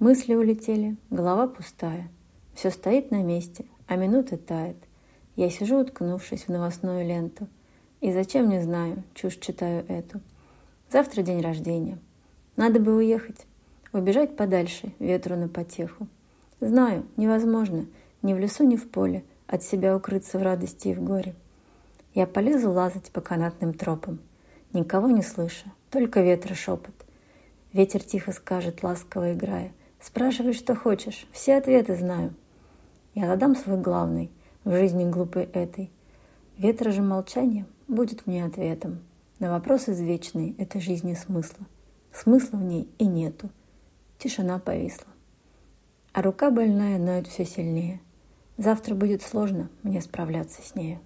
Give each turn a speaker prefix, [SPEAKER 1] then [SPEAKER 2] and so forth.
[SPEAKER 1] Мысли улетели, голова пустая. Все стоит на месте, а минуты тает. Я сижу, уткнувшись в новостную ленту. И зачем, не знаю, чушь читаю эту. Завтра день рождения. Надо бы уехать, убежать подальше, ветру на потеху. Знаю, невозможно, ни в лесу, ни в поле, от себя укрыться в радости и в горе. Я полезу лазать по канатным тропам, никого не слыша, только ветра шепот. Ветер тихо скажет, ласково играя, «Спрашивай, что хочешь, все ответы знаю». Я задам свой главный в жизни глупой этой. Ветра же молчание будет мне ответом на вопрос извечный этой жизни смысла. Смысла в ней и нету. Тишина повисла. А рука больная ноет все сильнее. Завтра будет сложно мне справляться с нею.